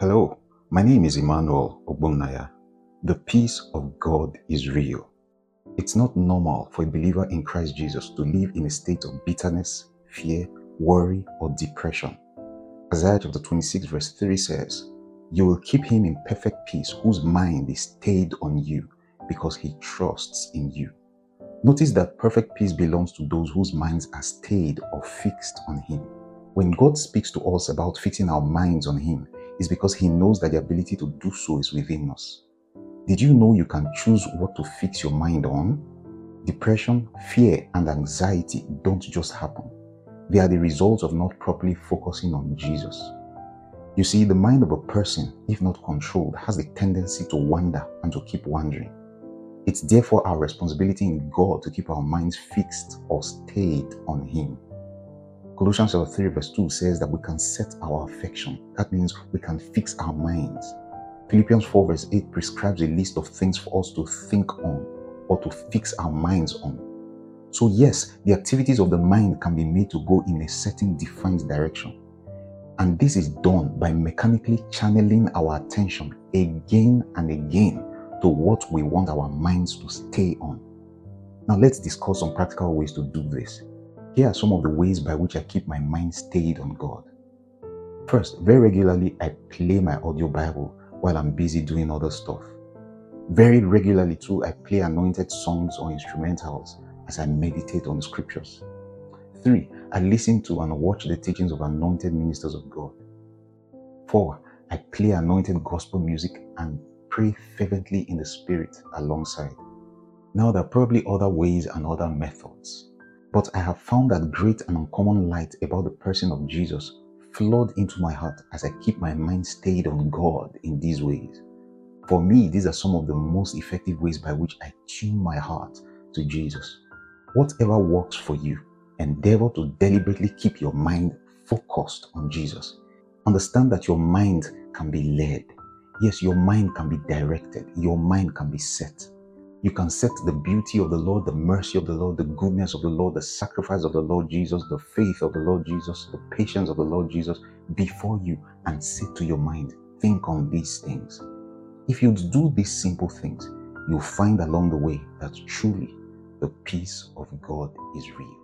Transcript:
Hello, my name is Emmanuel Ogbonnaya. The peace of God is real. It's not normal for a believer in Christ Jesus to live in a state of bitterness, fear, worry, or depression. Isaiah chapter 26, verse 3 says, You will keep him in perfect peace whose mind is stayed on you because he trusts in you. Notice that perfect peace belongs to those whose minds are stayed or fixed on him. When God speaks to us about fixing our minds on him, it's because he knows that the ability to do so is within us. Did you know you can choose what to fix your mind on? Depression, fear, and anxiety don't just happen. They are the result of not properly focusing on Jesus. You see, the mind of a person, if not controlled, has the tendency to wander and to keep wandering. It's therefore our responsibility in God to keep our minds fixed or stayed on Him. Colossians 3 verse 2 says that we can set our affection. That means we can fix our minds. Philippians 4 verse 8 prescribes a list of things for us to think on or to fix our minds on. So, yes, the activities of the mind can be made to go in a certain defined direction. And this is done by mechanically channeling our attention again and again to what we want our minds to stay on. Now, let's discuss some practical ways to do this. Here are some of the ways by which I keep my mind stayed on God. First, very regularly, I play my audio Bible while I'm busy doing other stuff. Very regularly, too, I play anointed songs or instrumentals as I meditate on the scriptures. Three, I listen to and watch the teachings of anointed ministers of God. Four, I play anointed gospel music and pray fervently in the spirit alongside. Now, there are probably other ways and other methods, but I have found that great and uncommon light about the person of Jesus flood into my heart as I keep my mind stayed on God in these ways. For me, these are some of the most effective ways by which I tune my heart to Jesus. Whatever works for you, endeavor to deliberately keep your mind focused on Jesus. Understand that your mind can be led. Yes, your mind can be directed. Your mind can be set. You can set the beauty of the Lord, the mercy of the Lord, the goodness of the Lord, the sacrifice of the Lord Jesus, the faith of the Lord Jesus, the patience of the Lord Jesus before you and say to your mind, think on these things. If you do these simple things, you'll find along the way that truly the peace of God is real.